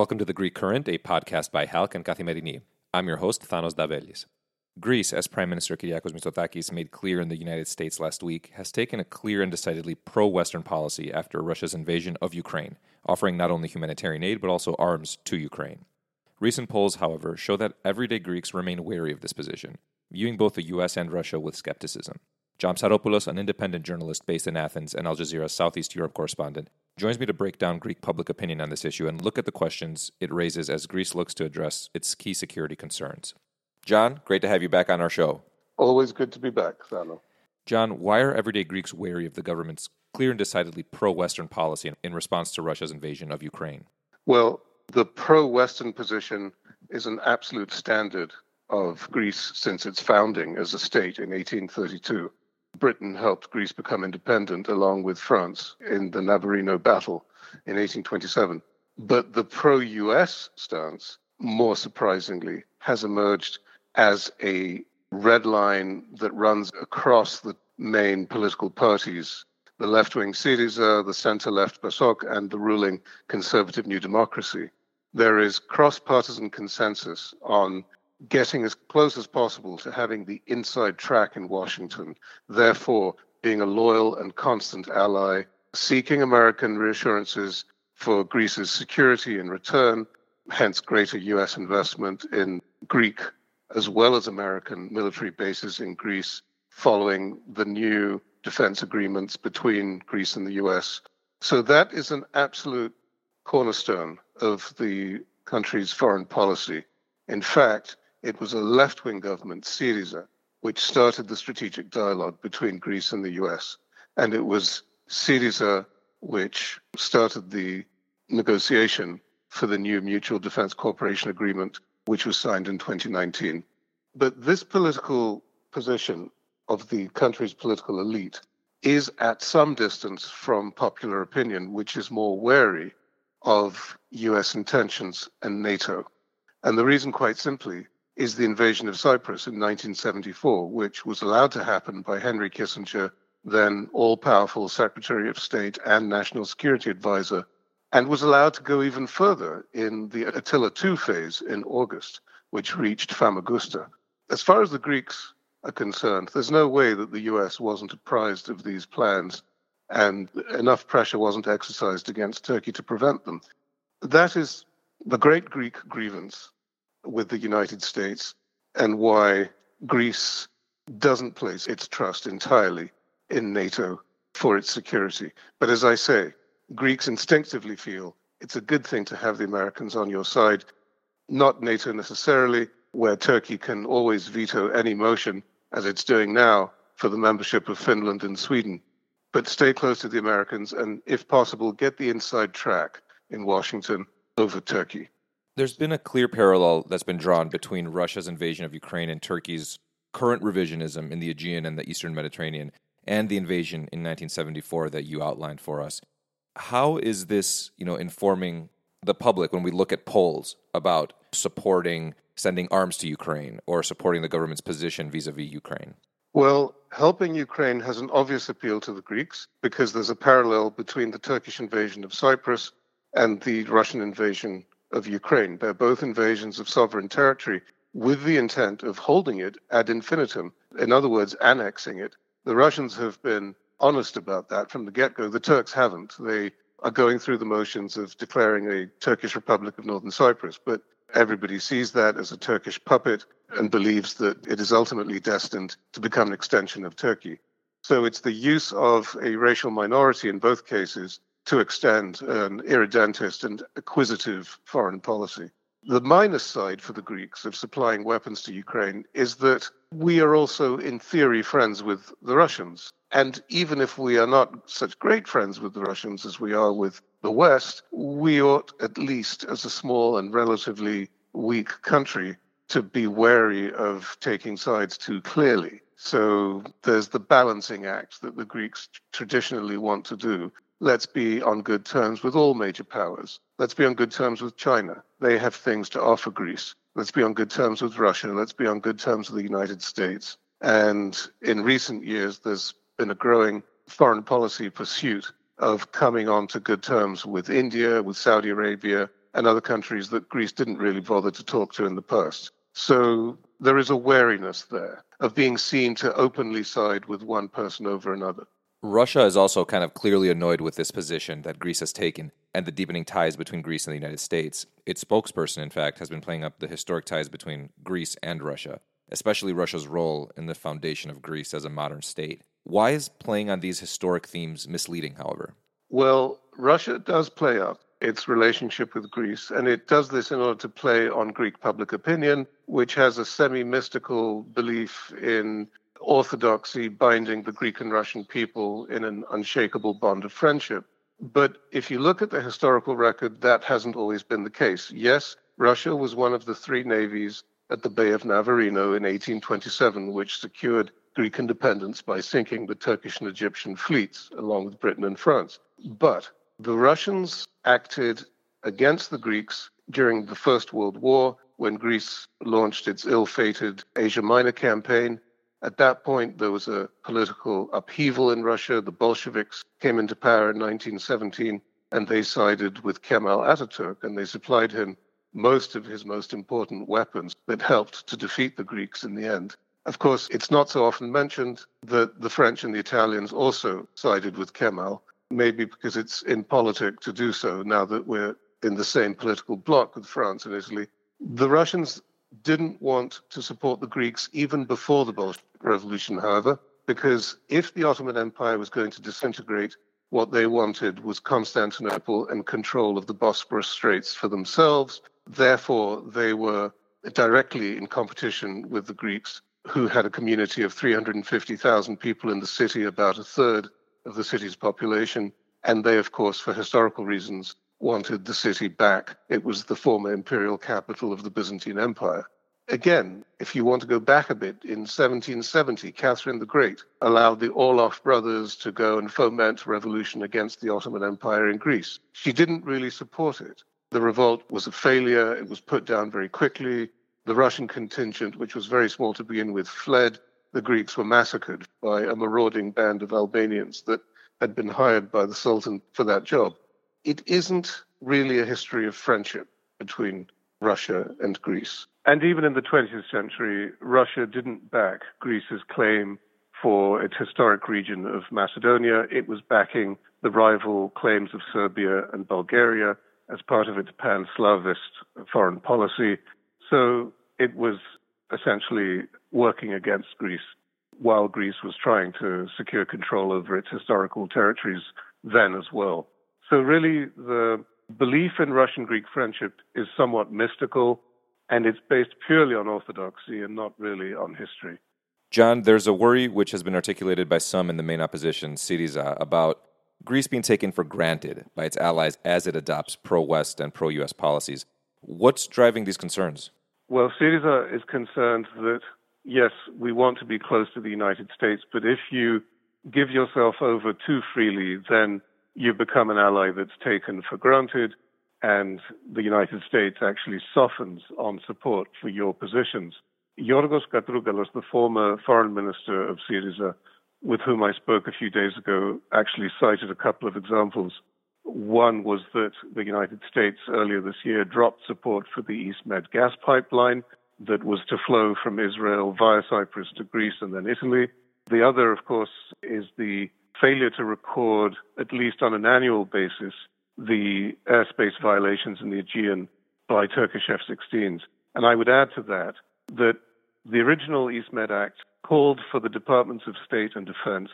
Welcome to The Greek Current, a podcast by HALC and Kathimerini. I'm your host, Thanos Davelis. Greece, as Prime Minister Kyriakos Mitsotakis made clear in the United States last week, has taken a clear and decidedly pro Western policy after Russia's invasion of Ukraine, offering not only humanitarian aid but also arms to Ukraine. Recent polls, however, show that everyday Greeks remain wary of this position, viewing both the US and Russia with skepticism. John Psaropoulos, an independent journalist based in Athens and Al Jazeera's Southeast Europe correspondent, joins me to break down Greek public opinion on this issue and look at the questions it raises as Greece looks to address its key security concerns. John, great to have you back on our show. Always good to be back, Thano. John, why are everyday Greeks wary of the government's clear and decidedly pro Western policy in response to Russia's invasion of Ukraine? Well, the pro Western position is an absolute standard of Greece since its founding as a state in 1832. Britain helped Greece become independent along with France in the Navarino battle in 1827. But the pro US stance, more surprisingly, has emerged as a red line that runs across the main political parties the left wing Syriza, the center left PASOK, and the ruling conservative New Democracy. There is cross partisan consensus on getting as close as possible to having the inside track in Washington, therefore, being a loyal and constant ally, seeking American reassurances for Greece's security in return, hence greater US investment in Greek as well as American military bases in Greece following the new defense agreements between Greece and the US. So that is an absolute cornerstone of the country's foreign policy. In fact, it was a left wing government, Syriza, which started the strategic dialogue between Greece and the US. And it was Syriza which started the negotiation for the new Mutual Defense Cooperation Agreement, which was signed in 2019. But this political position of the country's political elite is at some distance from popular opinion, which is more wary of US intentions and NATO. And the reason, quite simply, is the invasion of Cyprus in 1974, which was allowed to happen by Henry Kissinger, then all powerful Secretary of State and National Security Advisor, and was allowed to go even further in the Attila II phase in August, which reached Famagusta. As far as the Greeks are concerned, there's no way that the US wasn't apprised of these plans and enough pressure wasn't exercised against Turkey to prevent them. That is the great Greek grievance with the United States and why Greece doesn't place its trust entirely in NATO for its security. But as I say, Greeks instinctively feel it's a good thing to have the Americans on your side, not NATO necessarily, where Turkey can always veto any motion, as it's doing now, for the membership of Finland and Sweden. But stay close to the Americans and, if possible, get the inside track in Washington over Turkey. There's been a clear parallel that's been drawn between Russia's invasion of Ukraine and Turkey's current revisionism in the Aegean and the Eastern Mediterranean and the invasion in 1974 that you outlined for us. How is this, you know, informing the public when we look at polls about supporting sending arms to Ukraine or supporting the government's position vis-a-vis Ukraine? Well, helping Ukraine has an obvious appeal to the Greeks because there's a parallel between the Turkish invasion of Cyprus and the Russian invasion of Ukraine. They're both invasions of sovereign territory with the intent of holding it ad infinitum. In other words, annexing it. The Russians have been honest about that from the get go. The Turks haven't. They are going through the motions of declaring a Turkish Republic of Northern Cyprus, but everybody sees that as a Turkish puppet and believes that it is ultimately destined to become an extension of Turkey. So it's the use of a racial minority in both cases to extend an irredentist and acquisitive foreign policy. The minus side for the Greeks of supplying weapons to Ukraine is that we are also, in theory, friends with the Russians. And even if we are not such great friends with the Russians as we are with the West, we ought, at least as a small and relatively weak country, to be wary of taking sides too clearly. So there's the balancing act that the Greeks traditionally want to do let's be on good terms with all major powers. Let's be on good terms with China. They have things to offer Greece. Let's be on good terms with Russia. Let's be on good terms with the United States. And in recent years, there's been a growing foreign policy pursuit of coming on to good terms with India, with Saudi Arabia, and other countries that Greece didn't really bother to talk to in the past. So there is a wariness there of being seen to openly side with one person over another. Russia is also kind of clearly annoyed with this position that Greece has taken and the deepening ties between Greece and the United States. Its spokesperson, in fact, has been playing up the historic ties between Greece and Russia, especially Russia's role in the foundation of Greece as a modern state. Why is playing on these historic themes misleading, however? Well, Russia does play up its relationship with Greece, and it does this in order to play on Greek public opinion, which has a semi mystical belief in orthodoxy binding the Greek and Russian people in an unshakable bond of friendship. But if you look at the historical record, that hasn't always been the case. Yes, Russia was one of the three navies at the Bay of Navarino in 1827, which secured Greek independence by sinking the Turkish and Egyptian fleets along with Britain and France. But the Russians acted against the Greeks during the First World War when Greece launched its ill fated Asia Minor campaign at that point, there was a political upheaval in Russia. The Bolsheviks came into power in 1917 and they sided with Kemal Ataturk and they supplied him most of his most important weapons that helped to defeat the Greeks in the end. Of course, it's not so often mentioned that the French and the Italians also sided with Kemal, maybe because it's in politic to do so now that we're in the same political bloc with France and Italy. The Russians didn't want to support the Greeks even before the Bolshevik Revolution, however, because if the Ottoman Empire was going to disintegrate, what they wanted was Constantinople and control of the Bosporus Straits for themselves. Therefore, they were directly in competition with the Greeks, who had a community of 350,000 people in the city, about a third of the city's population. And they, of course, for historical reasons, wanted the city back. It was the former imperial capital of the Byzantine Empire. Again, if you want to go back a bit, in 1770, Catherine the Great allowed the Orloff brothers to go and foment revolution against the Ottoman Empire in Greece. She didn't really support it. The revolt was a failure. It was put down very quickly. The Russian contingent, which was very small to begin with, fled. The Greeks were massacred by a marauding band of Albanians that had been hired by the Sultan for that job it isn't really a history of friendship between Russia and Greece. And even in the 20th century, Russia didn't back Greece's claim for its historic region of Macedonia. It was backing the rival claims of Serbia and Bulgaria as part of its pan Slavist foreign policy. So it was essentially working against Greece while Greece was trying to secure control over its historical territories then as well. So, really, the belief in Russian Greek friendship is somewhat mystical, and it's based purely on orthodoxy and not really on history. John, there's a worry which has been articulated by some in the main opposition, Syriza, about Greece being taken for granted by its allies as it adopts pro West and pro US policies. What's driving these concerns? Well, Syriza is concerned that, yes, we want to be close to the United States, but if you give yourself over too freely, then you become an ally that's taken for granted, and the United States actually softens on support for your positions. Yorgos Katrougalos, the former foreign minister of Syriza, with whom I spoke a few days ago, actually cited a couple of examples. One was that the United States earlier this year dropped support for the East Med gas pipeline that was to flow from Israel via Cyprus to Greece and then Italy. The other, of course, is the failure to record, at least on an annual basis, the airspace violations in the Aegean by Turkish F 16s. And I would add to that that the original EastMed Act called for the Departments of State and Defense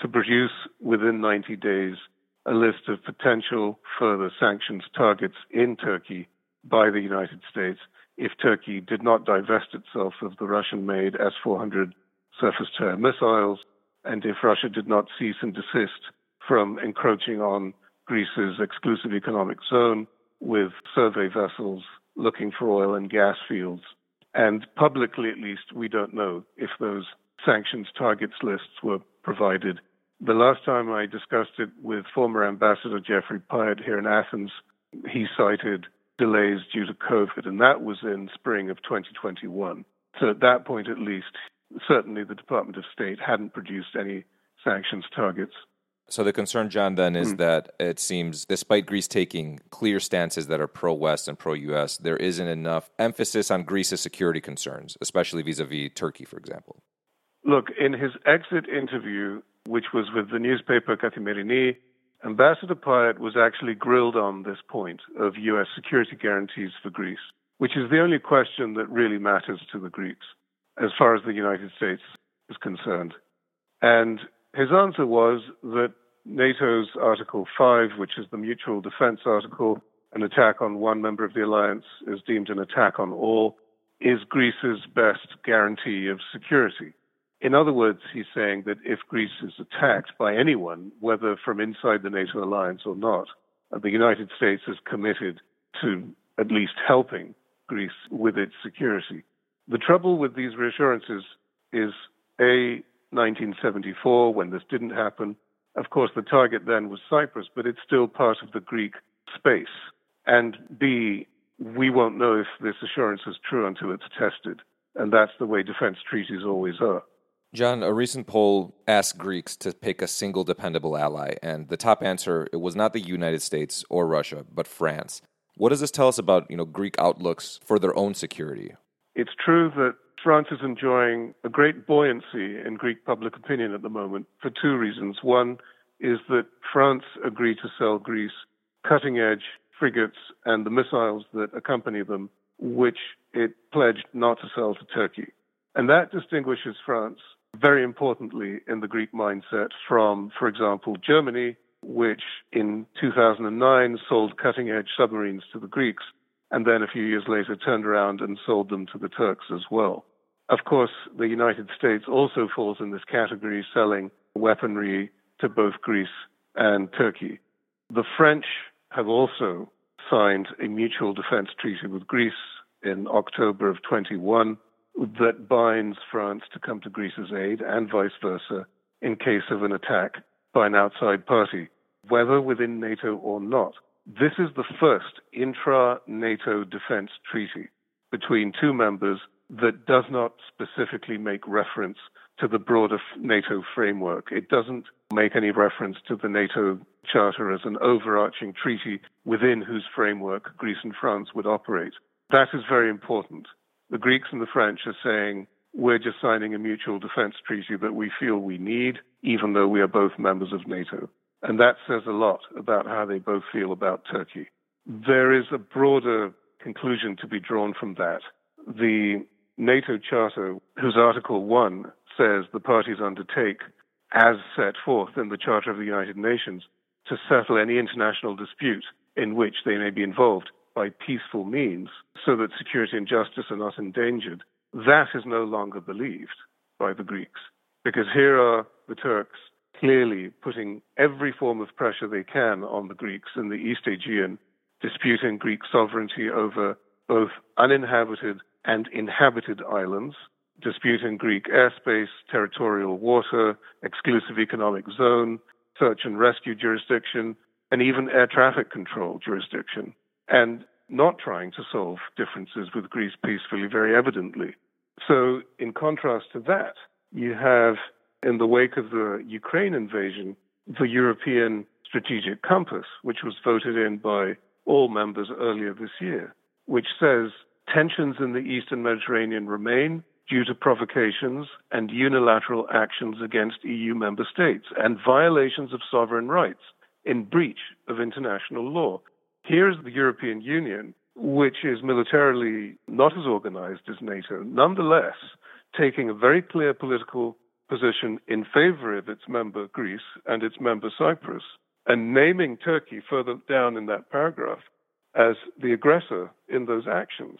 to produce within 90 days a list of potential further sanctions targets in Turkey by the United States if Turkey did not divest itself of the Russian made S 400 surface to air missiles and if Russia did not cease and desist from encroaching on Greece's exclusive economic zone with survey vessels looking for oil and gas fields. And publicly, at least, we don't know if those sanctions targets lists were provided. The last time I discussed it with former Ambassador Jeffrey Pyatt here in Athens, he cited delays due to COVID, and that was in spring of 2021. So at that point, at least, certainly the Department of State hadn't produced any sanctions targets. So the concern, John, then is mm. that it seems, despite Greece taking clear stances that are pro-West and pro-U.S., there isn't enough emphasis on Greece's security concerns, especially vis-a-vis Turkey, for example. Look, in his exit interview, which was with the newspaper Kathimerini, Ambassador Pyatt was actually grilled on this point of U.S. security guarantees for Greece, which is the only question that really matters to the Greeks as far as the United States is concerned. And his answer was that NATO's Article 5, which is the mutual defense article, an attack on one member of the alliance is deemed an attack on all, is Greece's best guarantee of security. In other words, he's saying that if Greece is attacked by anyone, whether from inside the NATO alliance or not, uh, the United States is committed to at least helping Greece with its security. The trouble with these reassurances is A, 1974, when this didn't happen. Of course, the target then was Cyprus, but it's still part of the Greek space. And B, we won't know if this assurance is true until it's tested. And that's the way defense treaties always are. John, a recent poll asked Greeks to pick a single dependable ally, and the top answer it was not the United States or Russia, but France. What does this tell us about, you know, Greek outlooks for their own security? It's true that France is enjoying a great buoyancy in Greek public opinion at the moment for two reasons. One is that France agreed to sell Greece cutting edge frigates and the missiles that accompany them, which it pledged not to sell to Turkey. And that distinguishes France very importantly in the Greek mindset from, for example, Germany, which in 2009 sold cutting edge submarines to the Greeks and then a few years later turned around and sold them to the Turks as well. Of course, the United States also falls in this category, selling weaponry to both Greece and Turkey. The French have also signed a mutual defense treaty with Greece in October of 21 that binds France to come to Greece's aid and vice versa in case of an attack by an outside party, whether within NATO or not. This is the first intra NATO defense treaty between two members that does not specifically make reference to the broader NATO framework. It doesn't make any reference to the NATO Charter as an overarching treaty within whose framework Greece and France would operate. That is very important. The Greeks and the French are saying, we're just signing a mutual defense treaty that we feel we need, even though we are both members of NATO. And that says a lot about how they both feel about Turkey. There is a broader conclusion to be drawn from that. The NATO Charter, whose Article 1 says the parties undertake, as set forth in the Charter of the United Nations, to settle any international dispute in which they may be involved, by peaceful means so that security and justice are not endangered, that is no longer believed by the Greeks. Because here are the Turks clearly putting every form of pressure they can on the Greeks in the East Aegean, disputing Greek sovereignty over both uninhabited and inhabited islands, disputing Greek airspace, territorial water, exclusive economic zone, search and rescue jurisdiction, and even air traffic control jurisdiction and not trying to solve differences with Greece peacefully, very evidently. So, in contrast to that, you have, in the wake of the Ukraine invasion, the European Strategic Compass, which was voted in by all members earlier this year, which says tensions in the Eastern Mediterranean remain due to provocations and unilateral actions against EU member states and violations of sovereign rights in breach of international law. Here's the European Union, which is militarily not as organized as NATO, nonetheless taking a very clear political position in favor of its member Greece and its member Cyprus, and naming Turkey further down in that paragraph as the aggressor in those actions.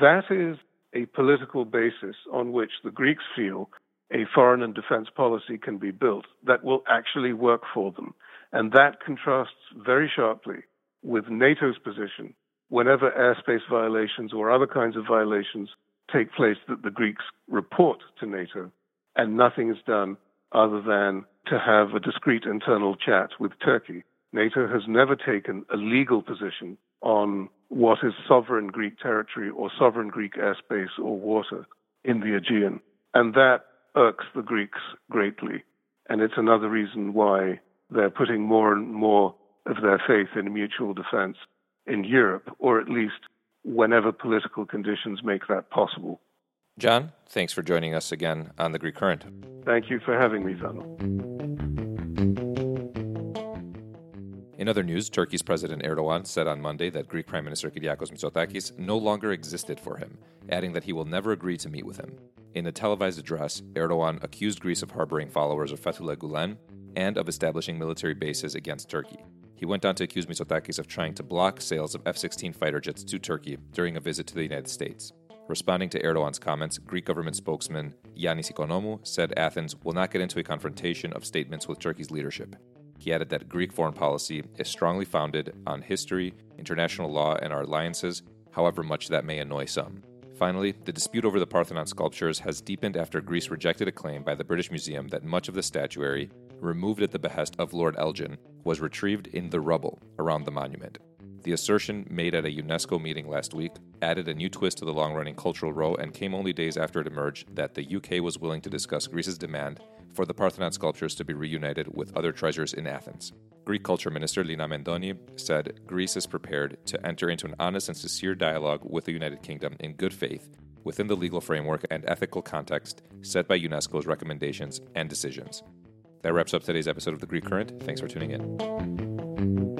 That is a political basis on which the Greeks feel a foreign and defense policy can be built that will actually work for them. And that contrasts very sharply with NATO's position whenever airspace violations or other kinds of violations take place that the Greeks report to NATO, and nothing is done other than to have a discreet internal chat with Turkey. NATO has never taken a legal position on what is sovereign Greek territory or sovereign Greek airspace or water in the Aegean. And that irks the Greeks greatly. And it's another reason why they're putting more and more of their faith in mutual defense in Europe, or at least whenever political conditions make that possible. John, thanks for joining us again on the Greek Current. Thank you for having me, Thano. In other news, Turkey's President Erdogan said on Monday that Greek Prime Minister Kyriakos Mitsotakis no longer existed for him, adding that he will never agree to meet with him. In a televised address, Erdogan accused Greece of harboring followers of Fethullah Gulen and of establishing military bases against Turkey. He went on to accuse Mitsotakis of trying to block sales of F 16 fighter jets to Turkey during a visit to the United States. Responding to Erdogan's comments, Greek government spokesman Yanis Ikonomou said Athens will not get into a confrontation of statements with Turkey's leadership. He added that Greek foreign policy is strongly founded on history, international law, and our alliances, however much that may annoy some. Finally, the dispute over the Parthenon sculptures has deepened after Greece rejected a claim by the British Museum that much of the statuary, removed at the behest of Lord Elgin, was retrieved in the rubble around the monument. The assertion made at a UNESCO meeting last week added a new twist to the long running cultural row and came only days after it emerged that the UK was willing to discuss Greece's demand for the Parthenon sculptures to be reunited with other treasures in Athens. Greek Culture Minister Lina Mendoni said Greece is prepared to enter into an honest and sincere dialogue with the United Kingdom in good faith within the legal framework and ethical context set by UNESCO's recommendations and decisions. That wraps up today's episode of The Greek Current. Thanks for tuning in.